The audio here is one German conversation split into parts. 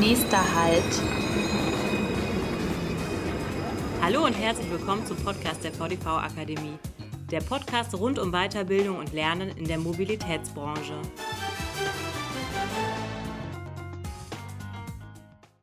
Nächster Halt. Hallo und herzlich willkommen zum Podcast der VDV Akademie. Der Podcast rund um Weiterbildung und Lernen in der Mobilitätsbranche.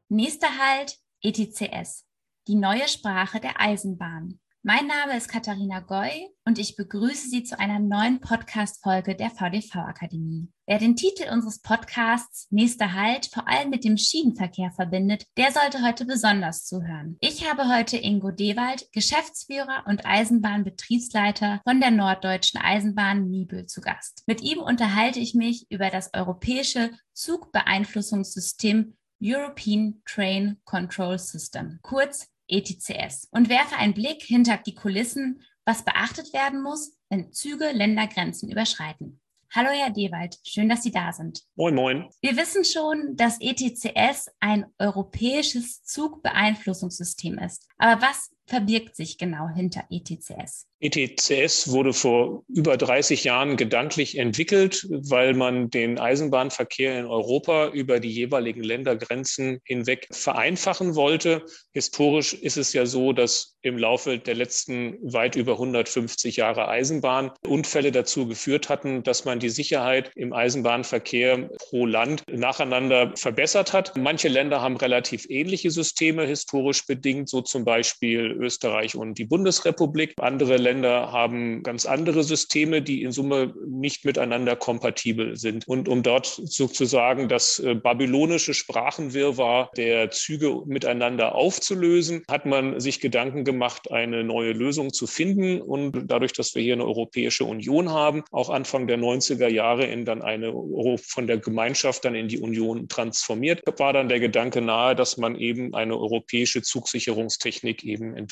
Nächster Halt ETCS, die neue Sprache der Eisenbahn. Mein Name ist Katharina Goy und ich begrüße Sie zu einer neuen Podcast-Folge der VDV Akademie. Wer den Titel unseres Podcasts Nächster Halt vor allem mit dem Schienenverkehr verbindet, der sollte heute besonders zuhören. Ich habe heute Ingo Dewald, Geschäftsführer und Eisenbahnbetriebsleiter von der Norddeutschen Eisenbahn Nibel zu Gast. Mit ihm unterhalte ich mich über das europäische Zugbeeinflussungssystem European Train Control System, kurz ETCS und werfe einen Blick hinter die Kulissen, was beachtet werden muss, wenn Züge Ländergrenzen überschreiten. Hallo, Herr Dewald, schön, dass Sie da sind. Moin, moin. Wir wissen schon, dass ETCS ein europäisches Zugbeeinflussungssystem ist. Aber was verbirgt sich genau hinter ETCS? ETCS wurde vor über 30 Jahren gedanklich entwickelt, weil man den Eisenbahnverkehr in Europa über die jeweiligen Ländergrenzen hinweg vereinfachen wollte. Historisch ist es ja so, dass im Laufe der letzten weit über 150 Jahre Eisenbahn Unfälle dazu geführt hatten, dass man die Sicherheit im Eisenbahnverkehr pro Land nacheinander verbessert hat. Manche Länder haben relativ ähnliche Systeme historisch bedingt, so zum Beispiel Österreich und die Bundesrepublik. Andere Länder haben ganz andere Systeme, die in Summe nicht miteinander kompatibel sind. Und um dort sozusagen das äh, babylonische Sprachenwirrwarr der Züge miteinander aufzulösen, hat man sich Gedanken gemacht, eine neue Lösung zu finden. Und dadurch, dass wir hier eine Europäische Union haben, auch Anfang der 90er Jahre in dann eine von der Gemeinschaft dann in die Union transformiert, war dann der Gedanke nahe, dass man eben eine europäische Zugsicherungstechnik eben entwickelt.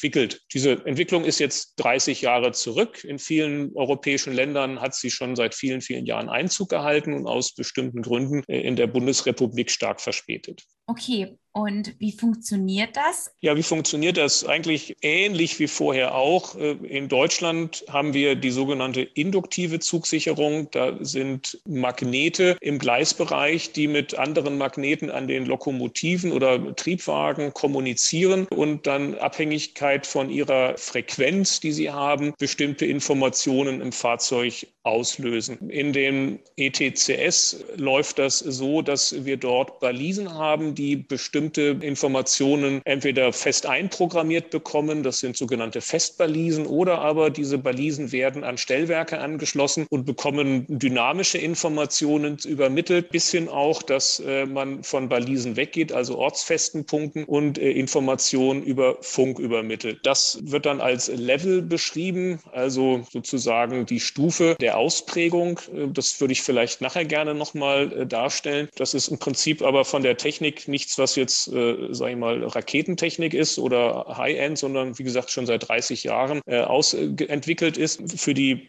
Diese Entwicklung ist jetzt 30 Jahre zurück. In vielen europäischen Ländern hat sie schon seit vielen, vielen Jahren Einzug gehalten und aus bestimmten Gründen äh, in der Bundesrepublik stark verspätet. Okay, und wie funktioniert das? Ja, wie funktioniert das? Eigentlich ähnlich wie vorher auch. Äh, in Deutschland haben wir die sogenannte induktive Zugsicherung. Da sind Magnete im Gleisbereich, die mit anderen Magneten an den Lokomotiven oder Triebwagen kommunizieren und dann Abhängigkeit von ihrer Frequenz, die sie haben, bestimmte Informationen im Fahrzeug auslösen. In dem ETCS läuft das so, dass wir dort Balisen haben, die bestimmte Informationen entweder fest einprogrammiert bekommen, das sind sogenannte Festbalisen, oder aber diese Balisen werden an Stellwerke angeschlossen und bekommen dynamische Informationen übermittelt, bis hin auch, dass äh, man von Balisen weggeht, also ortsfesten Punkten und äh, Informationen über Funk übermittelt. Das wird dann als Level beschrieben, also sozusagen die Stufe der Ausprägung. Äh, das würde ich vielleicht nachher gerne nochmal äh, darstellen. Das ist im Prinzip aber von der Technik nichts, was jetzt äh, sage ich mal, Raketentechnik ist oder High-End, sondern wie gesagt schon seit 30 Jahren äh, ausentwickelt ist. Für die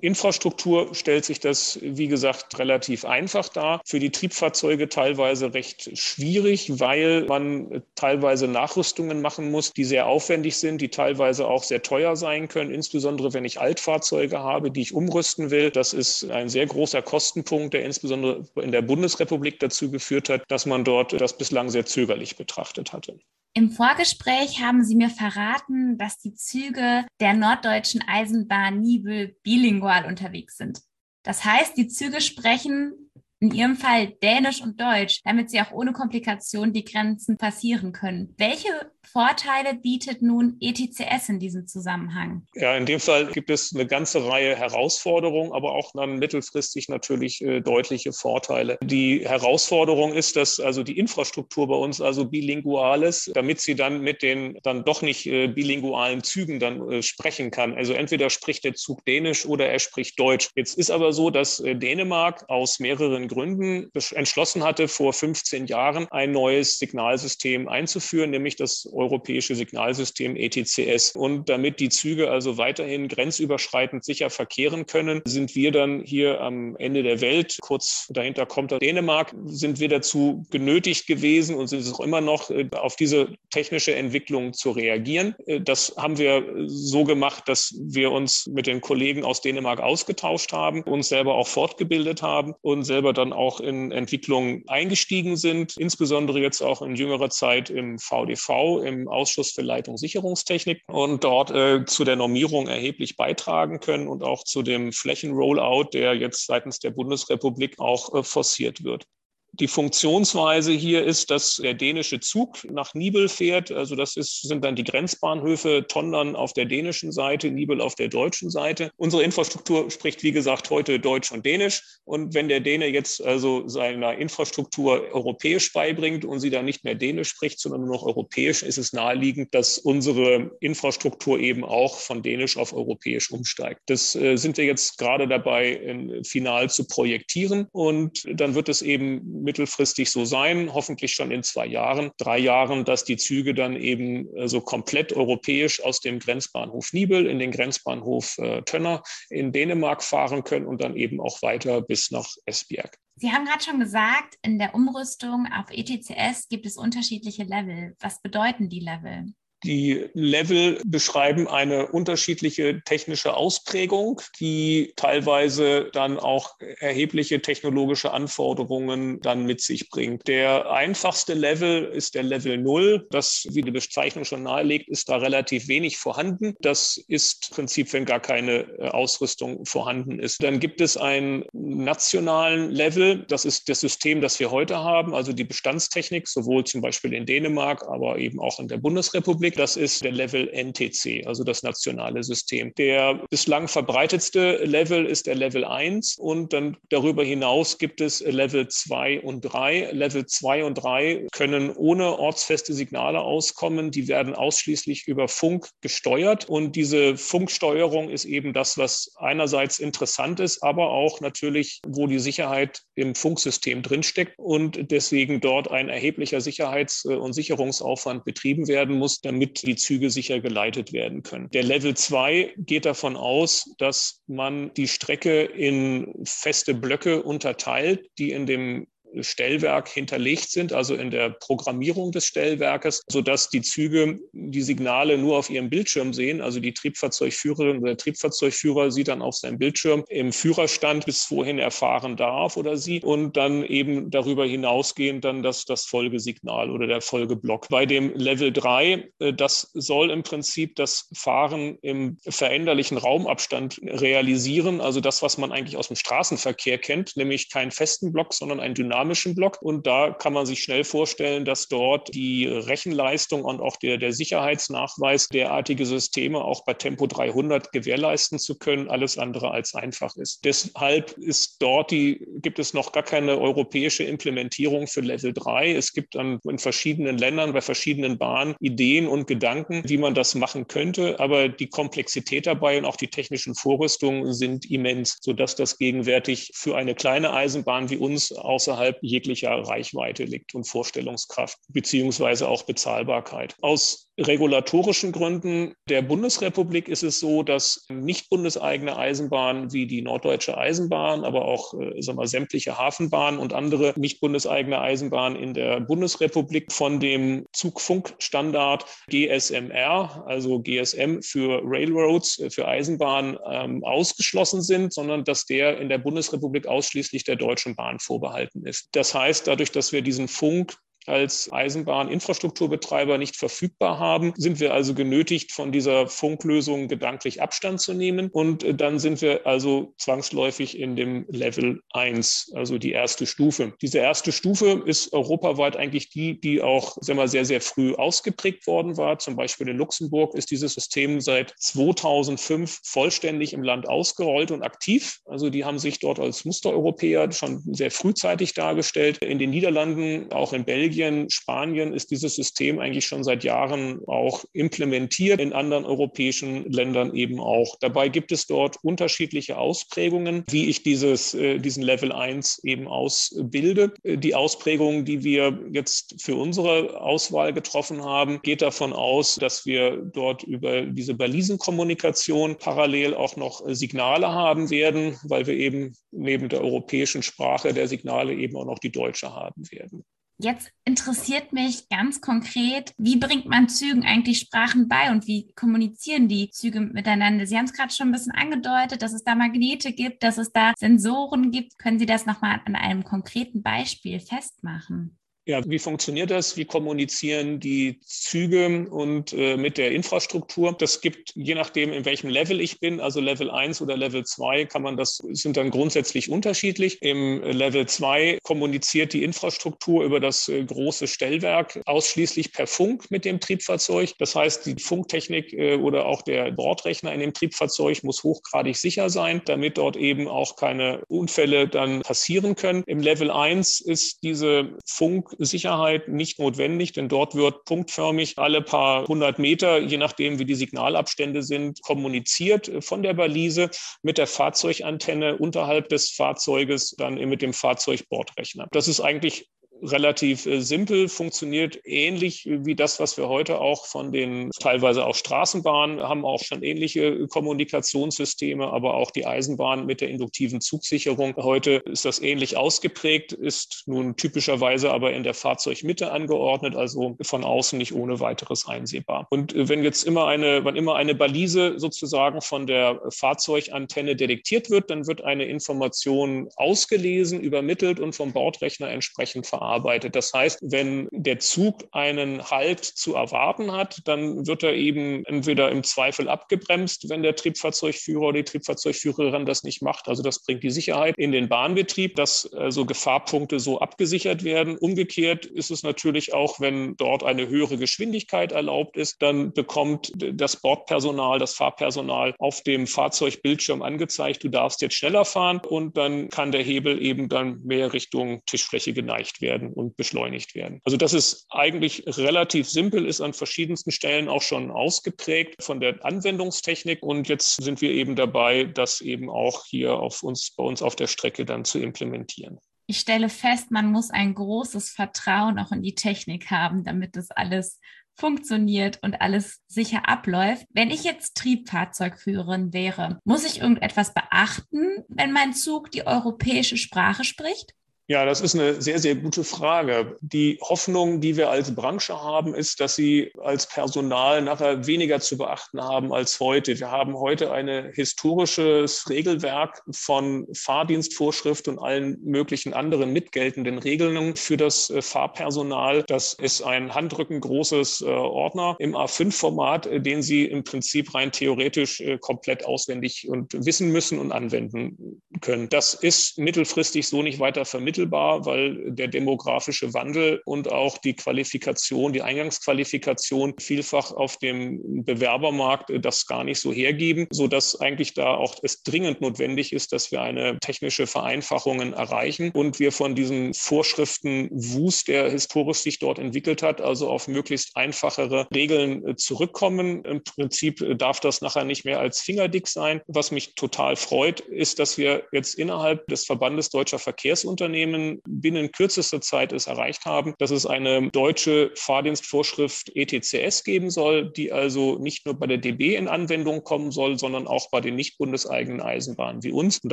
Infrastruktur stellt sich das, wie gesagt, relativ einfach dar. Für die Triebfahrzeuge teilweise recht schwierig, weil man teilweise Nachrüstungen machen muss, die sehr aufwendig sind, die teilweise auch sehr teuer sein können, insbesondere wenn ich Altfahrzeuge habe, die ich umrüsten will. Das ist ein sehr großer Kostenpunkt, der insbesondere in der Bundesrepublik dazu geführt hat, dass man dort das bislang sehr zögerlich betrachtet hatte. Im Vorgespräch haben Sie mir verraten, dass die Züge der norddeutschen Eisenbahn Nibel bilingual unterwegs sind. Das heißt, die Züge sprechen in Ihrem Fall Dänisch und Deutsch, damit Sie auch ohne Komplikation die Grenzen passieren können. Welche Vorteile bietet nun ETCS in diesem Zusammenhang? Ja, in dem Fall gibt es eine ganze Reihe Herausforderungen, aber auch dann mittelfristig natürlich äh, deutliche Vorteile. Die Herausforderung ist, dass also die Infrastruktur bei uns also bilingual ist, damit sie dann mit den dann doch nicht äh, bilingualen Zügen dann äh, sprechen kann. Also entweder spricht der Zug Dänisch oder er spricht Deutsch. Jetzt ist aber so, dass Dänemark aus mehreren Gründen entschlossen hatte, vor 15 Jahren ein neues Signalsystem einzuführen, nämlich das europäische Signalsystem ETCS. Und damit die Züge also weiterhin grenzüberschreitend sicher verkehren können, sind wir dann hier am Ende der Welt, kurz dahinter kommt Dänemark, sind wir dazu genötigt gewesen und sind es auch immer noch, äh, auf diese technische Entwicklung zu reagieren. Äh, das haben wir so gemacht, dass wir uns mit den Kollegen aus Dänemark ausgetauscht haben, uns selber auch fortgebildet haben und selber dann auch in Entwicklung eingestiegen sind, insbesondere jetzt auch in jüngerer Zeit im VDV, im Ausschuss für Leitung Sicherungstechnik und dort äh, zu der Normierung erheblich beitragen können und auch zu dem Flächenrollout, der jetzt seitens der Bundesrepublik auch äh, forciert wird. Die Funktionsweise hier ist, dass der dänische Zug nach Nibel fährt. Also das ist, sind dann die Grenzbahnhöfe Tondern auf der dänischen Seite, Nibel auf der deutschen Seite. Unsere Infrastruktur spricht, wie gesagt, heute Deutsch und Dänisch. Und wenn der Däne jetzt also seiner Infrastruktur europäisch beibringt und sie dann nicht mehr Dänisch spricht, sondern nur noch europäisch, ist es naheliegend, dass unsere Infrastruktur eben auch von Dänisch auf europäisch umsteigt. Das äh, sind wir jetzt gerade dabei, in, final zu projektieren. Und dann wird es eben mittelfristig so sein, hoffentlich schon in zwei Jahren, drei Jahren, dass die Züge dann eben so also komplett europäisch aus dem Grenzbahnhof Nibel in den Grenzbahnhof äh, Tönner in Dänemark fahren können und dann eben auch weiter bis nach Esbjerg. Sie haben gerade schon gesagt, in der Umrüstung auf ETCS gibt es unterschiedliche Level. Was bedeuten die Level? Die Level beschreiben eine unterschiedliche technische Ausprägung, die teilweise dann auch erhebliche technologische Anforderungen dann mit sich bringt. Der einfachste Level ist der Level 0. Das, wie die Bezeichnung schon nahelegt, ist da relativ wenig vorhanden. Das ist im Prinzip, wenn gar keine äh, Ausrüstung vorhanden ist. Dann gibt es einen nationalen Level. Das ist das System, das wir heute haben, also die Bestandstechnik, sowohl zum Beispiel in Dänemark, aber eben auch in der Bundesrepublik. Republik. Das ist der Level NTC, also das nationale System. Der bislang verbreitetste Level ist der Level 1 und dann darüber hinaus gibt es Level 2 und 3. Level 2 und 3 können ohne ortsfeste Signale auskommen. Die werden ausschließlich über Funk gesteuert und diese Funksteuerung ist eben das, was einerseits interessant ist, aber auch natürlich, wo die Sicherheit im Funksystem drinsteckt und deswegen dort ein erheblicher Sicherheits- und Sicherungsaufwand betrieben werden muss, damit damit die Züge sicher geleitet werden können. Der Level 2 geht davon aus, dass man die Strecke in feste Blöcke unterteilt, die in dem Stellwerk hinterlegt sind, also in der Programmierung des Stellwerkes, sodass die Züge die Signale nur auf ihrem Bildschirm sehen. Also die Triebfahrzeugführerin oder der Triebfahrzeugführer sieht dann auf seinem Bildschirm im Führerstand, bis wohin er fahren darf oder sie und dann eben darüber hinausgehend dann das, das Folgesignal oder der Folgeblock. Bei dem Level 3, äh, das soll im Prinzip das Fahren im veränderlichen Raumabstand realisieren, also das, was man eigentlich aus dem Straßenverkehr kennt, nämlich keinen festen Block, sondern einen dynamischen dynamischen Block. Und da kann man sich schnell vorstellen, dass dort die Rechenleistung und auch der, der Sicherheitsnachweis derartige Systeme auch bei Tempo 300 gewährleisten zu können, alles andere als einfach ist. Deshalb ist dort die, gibt es noch gar keine europäische Implementierung für Level 3. Es gibt an, in verschiedenen Ländern, bei verschiedenen Bahnen Ideen und Gedanken, wie man das machen könnte. Aber die Komplexität dabei und auch die technischen Vorrüstungen sind immens, sodass das gegenwärtig für eine kleine Eisenbahn wie uns außerhalb außerhalb jeglicher Reichweite liegt und Vorstellungskraft beziehungsweise auch Bezahlbarkeit. Aus regulatorischen Gründen der Bundesrepublik ist es so, dass nicht bundeseigene Eisenbahnen wie die Norddeutsche Eisenbahn, aber auch äh, sagen wir, sämtliche Hafenbahnen und andere nicht bundeseigene Eisenbahnen in der Bundesrepublik von dem Zugfunkstandard GSMR, also GSM für Railroads, äh, für Eisenbahnen ähm, ausgeschlossen sind, sondern dass der in der Bundesrepublik ausschließlich der Deutschen Bahn vorbehalten ist. Das heißt, dadurch, dass wir diesen Funk als Eisenbahninfrastrukturbetreiber nicht verfügbar haben, sind wir also genötigt, von dieser Funklösung gedanklich Abstand zu nehmen. Und äh, dann sind wir also zwangsläufig in dem Level 1, also die erste Stufe. Diese erste Stufe ist europaweit eigentlich die, die auch sagen wir, sehr, sehr früh ausgeprägt worden war. Zum Beispiel in Luxemburg ist dieses System seit 2005 vollständig im Land ausgerollt und aktiv. Also die haben sich dort als Mustereuropäer schon sehr frühzeitig dargestellt. In den Niederlanden, auch in Belgien, Belgien, Spanien ist dieses System eigentlich schon seit Jahren auch implementiert, in anderen europäischen Ländern eben auch. Dabei gibt es dort unterschiedliche Ausprägungen, wie ich dieses, äh, diesen Level 1 eben ausbilde. Äh, die Ausprägung, die wir jetzt für unsere Auswahl getroffen haben, geht davon aus, dass wir dort über diese Balisenkommunikation parallel auch noch Signale haben werden, weil wir eben neben der europäischen Sprache der Signale eben auch noch die deutsche haben werden. Jetzt interessiert mich ganz konkret, wie bringt man Zügen eigentlich Sprachen bei und wie kommunizieren die Züge miteinander? Sie haben es gerade schon ein bisschen angedeutet, dass es da Magnete gibt, dass es da Sensoren gibt. Können Sie das nochmal an einem konkreten Beispiel festmachen? Ja, wie funktioniert das? Wie kommunizieren die Züge und äh, mit der Infrastruktur? Das gibt, je nachdem, in welchem Level ich bin, also Level 1 oder Level 2, kann man das, sind dann grundsätzlich unterschiedlich. Im Level 2 kommuniziert die Infrastruktur über das äh, große Stellwerk ausschließlich per Funk mit dem Triebfahrzeug. Das heißt, die Funktechnik äh, oder auch der Bordrechner in dem Triebfahrzeug muss hochgradig sicher sein, damit dort eben auch keine Unfälle dann passieren können. Im Level 1 ist diese Funk Sicherheit nicht notwendig, denn dort wird punktförmig alle paar hundert Meter, je nachdem wie die Signalabstände sind, kommuniziert von der Balise mit der Fahrzeugantenne unterhalb des Fahrzeuges, dann mit dem Fahrzeugbordrechner. Das ist eigentlich relativ äh, simpel, funktioniert ähnlich wie das, was wir heute auch von den teilweise auch Straßenbahnen haben, auch schon ähnliche Kommunikationssysteme, aber auch die Eisenbahn mit der induktiven Zugsicherung. Heute ist das ähnlich ausgeprägt, ist nun typischerweise aber in der Fahrzeugmitte angeordnet, also von außen nicht ohne weiteres einsehbar. Und äh, wenn jetzt immer eine, wann immer eine Balise sozusagen von der Fahrzeugantenne detektiert wird, dann wird eine Information ausgelesen, übermittelt und vom Bordrechner entsprechend verarbeitet verarbeitet. Das heißt, wenn der Zug einen Halt zu erwarten hat, dann wird er eben entweder im Zweifel abgebremst, wenn der Triebfahrzeugführer oder die Triebfahrzeugführerin das nicht macht. Also das bringt die Sicherheit in den Bahnbetrieb, dass also Gefahrpunkte so abgesichert werden. Umgekehrt ist es natürlich auch, wenn dort eine höhere Geschwindigkeit erlaubt ist, dann bekommt das Bordpersonal, das Fahrpersonal auf dem Fahrzeugbildschirm angezeigt, du darfst jetzt schneller fahren und dann kann der Hebel eben dann mehr Richtung Tischfläche geneigt werden werden und beschleunigt werden. Also das ist eigentlich relativ simpel, ist an verschiedensten Stellen auch schon ausgeprägt von der Anwendungstechnik. Und jetzt sind wir eben dabei, das eben auch hier auf uns, bei uns auf der Strecke dann zu implementieren. Ich stelle fest, man muss ein großes Vertrauen auch in die Technik haben, damit das alles funktioniert und alles sicher abläuft. Wenn ich jetzt Triebfahrzeugführerin wäre, muss ich irgendetwas beachten, wenn mein Zug die europäische Sprache spricht? Ja, das ist eine sehr, sehr gute Frage. Die Hoffnung, die wir als Branche haben, ist, dass sie als Personal nachher weniger zu beachten haben als heute. Wir haben heute ein historisches Regelwerk von Fahrdienstvorschrift und allen möglichen anderen mitgeltenden Regelungen für das äh, Fahrpersonal. Das ist ein handrückengroßes äh, Ordner im A5-Format, äh, den Sie im Prinzip rein theoretisch komplett auswendig und wissen müssen und anwenden können. Das ist mittelfristig so nicht weiter vermittelt unmittelbar, weil der demografische Wandel und auch die Qualifikation, die Eingangsqualifikation vielfach auf dem Bewerbermarkt das gar nicht so hergeben, sodass eigentlich da auch es dringend notwendig ist, dass wir eine technische Vereinfachungen erreichen und wir von diesen Vorschriften Wust, der historisch sich dort entwickelt hat, also auf möglichst einfachere Regeln zurückkommen. Im Prinzip darf das nachher nicht mehr als fingerdick sein. Was mich total freut, ist, dass wir jetzt innerhalb des Verbandes deutscher Verkehrsunternehmen Unternehmen binnen kürzester Zeit es erreicht haben, dass es eine deutsche Fahrdienstvorschrift ETCS geben soll, die also nicht nur bei der DB in Anwendung kommen soll, sondern auch bei den nicht bundeseigenen Eisenbahnen wie uns. Und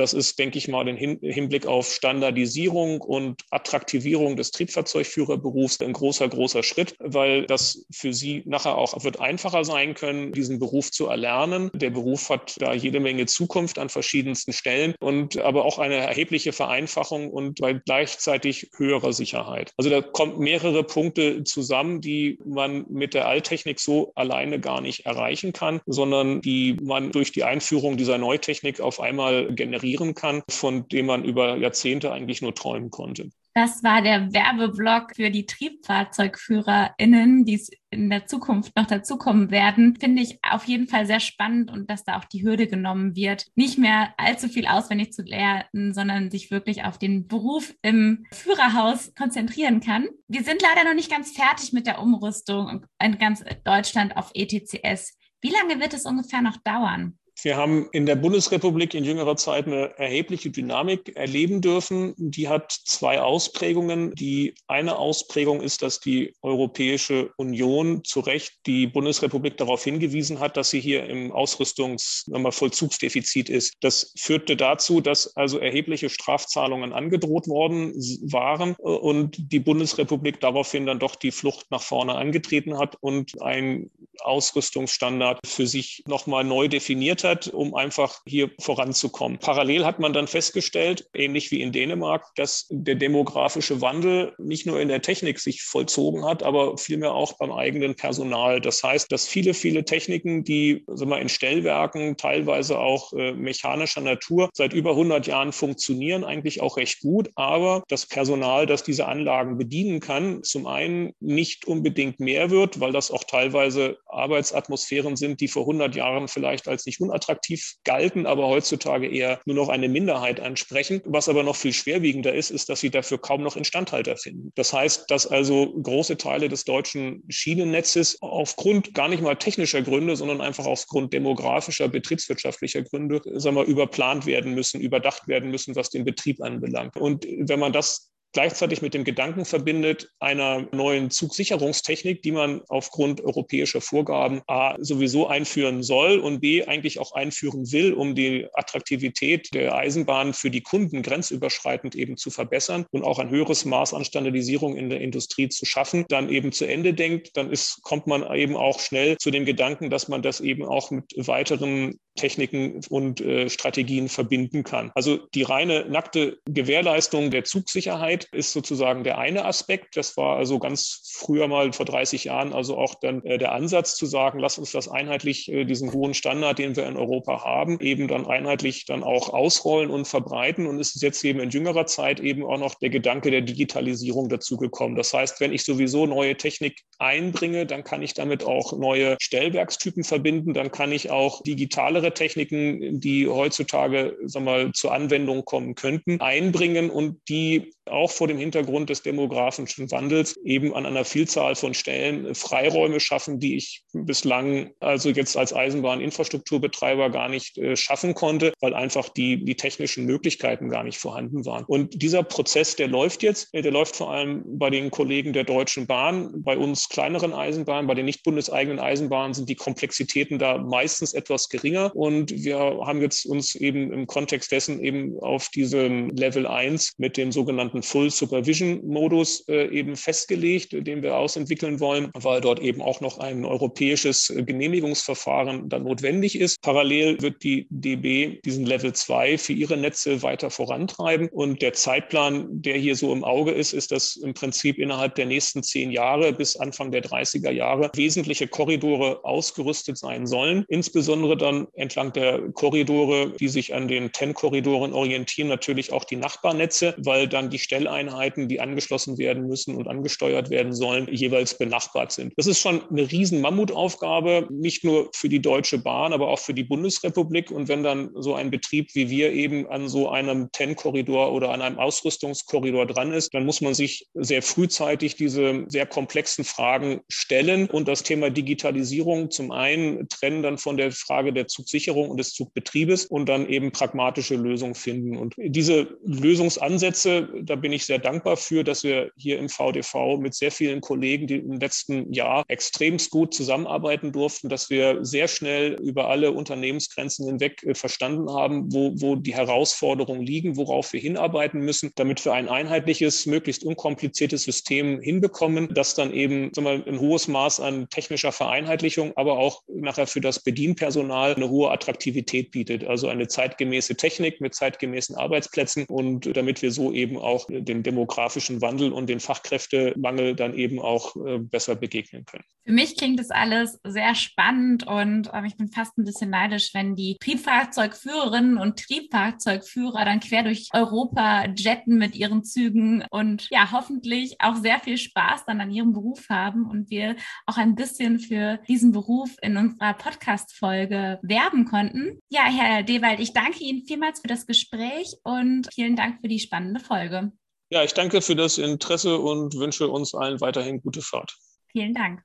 das ist, denke ich mal, im Hinblick auf Standardisierung und Attraktivierung des Triebfahrzeugführerberufs ein großer, großer Schritt, weil das für sie nachher auch wird einfacher sein können, diesen Beruf zu erlernen. Der Beruf hat da jede Menge Zukunft an verschiedensten Stellen und aber auch eine erhebliche Vereinfachung und bei gleichzeitig höherer Sicherheit. Also da kommen mehrere Punkte zusammen, die man mit der Alttechnik so alleine gar nicht erreichen kann, sondern die man durch die Einführung dieser Neutechnik auf einmal generieren kann, von dem man über Jahrzehnte eigentlich nur träumen konnte. Das war der Werbeblock für die TriebfahrzeugführerInnen, die es in der Zukunft noch dazukommen werden, finde ich auf jeden Fall sehr spannend und dass da auch die Hürde genommen wird, nicht mehr allzu viel auswendig zu lernen, sondern sich wirklich auf den Beruf im Führerhaus konzentrieren kann. Wir sind leider noch nicht ganz fertig mit der Umrüstung in ganz Deutschland auf ETCS. Wie lange wird es ungefähr noch dauern? Wir haben in der Bundesrepublik in jüngerer Zeit eine erhebliche Dynamik erleben dürfen. Die hat zwei Ausprägungen. Die eine Ausprägung ist, dass die Europäische Union zu Recht die Bundesrepublik darauf hingewiesen hat, dass sie hier im Ausrüstungsvollzugsdefizit ist. Das führte dazu, dass also erhebliche Strafzahlungen angedroht worden waren und die Bundesrepublik daraufhin dann doch die Flucht nach vorne angetreten hat und ein Ausrüstungsstandard für sich nochmal neu definiert hat hat, um einfach hier voranzukommen. Parallel hat man dann festgestellt, ähnlich wie in Dänemark, dass der demografische Wandel nicht nur in der Technik sich vollzogen hat, aber vielmehr auch beim eigenen Personal. Das heißt, dass viele, viele Techniken, die sagen wir, in Stellwerken, teilweise auch äh, mechanischer Natur, seit über 100 Jahren funktionieren, eigentlich auch recht gut. Aber das Personal, das diese Anlagen bedienen kann, zum einen nicht unbedingt mehr wird, weil das auch teilweise Arbeitsatmosphären sind, die vor 100 Jahren vielleicht als nicht unattraktiv unattraktiv galten, aber heutzutage eher nur noch eine Minderheit ansprechen. Was aber noch viel schwerwiegender ist, ist, dass sie dafür kaum noch Instandhalter finden. Das heißt, dass also große Teile des deutschen Schienennetzes aufgrund gar nicht mal technischer Gründe, sondern einfach aufgrund demografischer, betriebswirtschaftlicher Gründe, sagen wir, überplant werden müssen, überdacht werden müssen, was den Betrieb anbelangt. Und wenn man das gleichzeitig mit dem Gedanken verbindet einer neuen Zugsicherungstechnik, die man aufgrund europäischer Vorgaben A sowieso einführen soll und B eigentlich auch einführen will, um die Attraktivität der Eisenbahn für die Kunden grenzüberschreitend eben zu verbessern und auch ein höheres Maß an Standardisierung in der Industrie zu schaffen, dann eben zu Ende denkt, dann ist, kommt man eben auch schnell zu dem Gedanken, dass man das eben auch mit weiteren Techniken und äh, Strategien verbinden kann. Also die reine nackte Gewährleistung der Zugsicherheit ist sozusagen der eine Aspekt. Das war also ganz früher mal vor 30 Jahren also auch dann äh, der Ansatz zu sagen, lass uns das einheitlich, äh, diesen hohen Standard, den wir in Europa haben, eben dann einheitlich dann auch ausrollen und verbreiten. Und es ist jetzt eben in jüngerer Zeit eben auch noch der Gedanke der Digitalisierung dazugekommen. Das heißt, wenn ich sowieso neue Technik einbringe, dann kann ich damit auch neue Stellwerkstypen verbinden, dann kann ich auch digitalere Techniken, die heutzutage sag mal, zur Anwendung kommen könnten, einbringen und die auch vor dem Hintergrund des demografischen Wandels eben an einer Vielzahl von Stellen Freiräume schaffen, die ich bislang also jetzt als Eisenbahninfrastrukturbetreiber gar nicht äh, schaffen konnte, weil einfach die, die technischen Möglichkeiten gar nicht vorhanden waren. Und dieser Prozess, der läuft jetzt, äh, der läuft vor allem bei den Kollegen der Deutschen Bahn, bei uns kleineren Eisenbahnen, bei den nicht bundeseigenen Eisenbahnen sind die Komplexitäten da meistens etwas geringer. Und wir haben jetzt uns eben im Kontext dessen eben auf diesem Level 1 mit dem sogenannten Full Supervision Modus äh, eben festgelegt, den wir ausentwickeln wollen, weil dort eben auch noch ein europäisches Genehmigungsverfahren dann notwendig ist. Parallel wird die DB diesen Level 2 für ihre Netze weiter vorantreiben. Und der Zeitplan, der hier so im Auge ist, ist, dass im Prinzip innerhalb der nächsten zehn Jahre bis Anfang der 30er Jahre wesentliche Korridore ausgerüstet sein sollen. Insbesondere dann entlang der Korridore, die sich an den TEN-Korridoren orientieren, natürlich auch die Nachbarnetze, weil dann die Stelleinheiten, die angeschlossen werden müssen und angesteuert werden sollen, jeweils benachbart sind. Das ist schon eine riesen Mammutaufgabe, nicht nur für die Deutsche Bahn, aber auch für die Bundesrepublik. Und wenn dann so ein Betrieb wie wir eben an so einem TEN-Korridor oder an einem Ausrüstungskorridor dran ist, dann muss man sich sehr frühzeitig diese sehr komplexen Fragen stellen und das Thema Digitalisierung zum einen trennen dann von der Frage der Zugsicherung Sicherung und des Zugbetriebes und dann eben pragmatische Lösungen finden. Und diese Lösungsansätze, da bin ich sehr dankbar für, dass wir hier im VDV mit sehr vielen Kollegen, die im letzten Jahr extremst gut zusammenarbeiten durften, dass wir sehr schnell über alle Unternehmensgrenzen hinweg äh, verstanden haben, wo, wo die Herausforderungen liegen, worauf wir hinarbeiten müssen, damit wir ein einheitliches, möglichst unkompliziertes System hinbekommen, das dann eben wir, ein hohes Maß an technischer Vereinheitlichung, aber auch nachher für das Bedienpersonal eine hohe hohe Attraktivität bietet. Also eine zeitgemäße Technik mit zeitgemäßen Arbeitsplätzen und damit wir so eben auch den demografischen Wandel und den Fachkräftemangel dann eben auch äh, besser begegnen können. Für mich klingt das alles sehr spannend und äh, ich bin fast ein bisschen neidisch, wenn die Triebfahrzeugführerinnen und Triebfahrzeugführer dann quer durch Europa jetten mit ihren Zügen und ja, hoffentlich auch sehr viel Spaß dann an ihrem Beruf haben und wir auch ein bisschen für diesen Beruf in unserer Podcast-Folge werben konnten. Ja, Herr Dewald, ich danke Ihnen vielmals für das Gespräch und vielen Dank für die spannende Folge. Ja, ich danke für das Interesse und wünsche uns allen weiterhin gute Fahrt. Vielen Dank.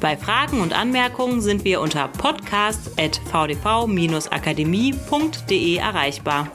Bei Fragen und Anmerkungen sind wir unter podcast.vdv-akademie.de erreichbar.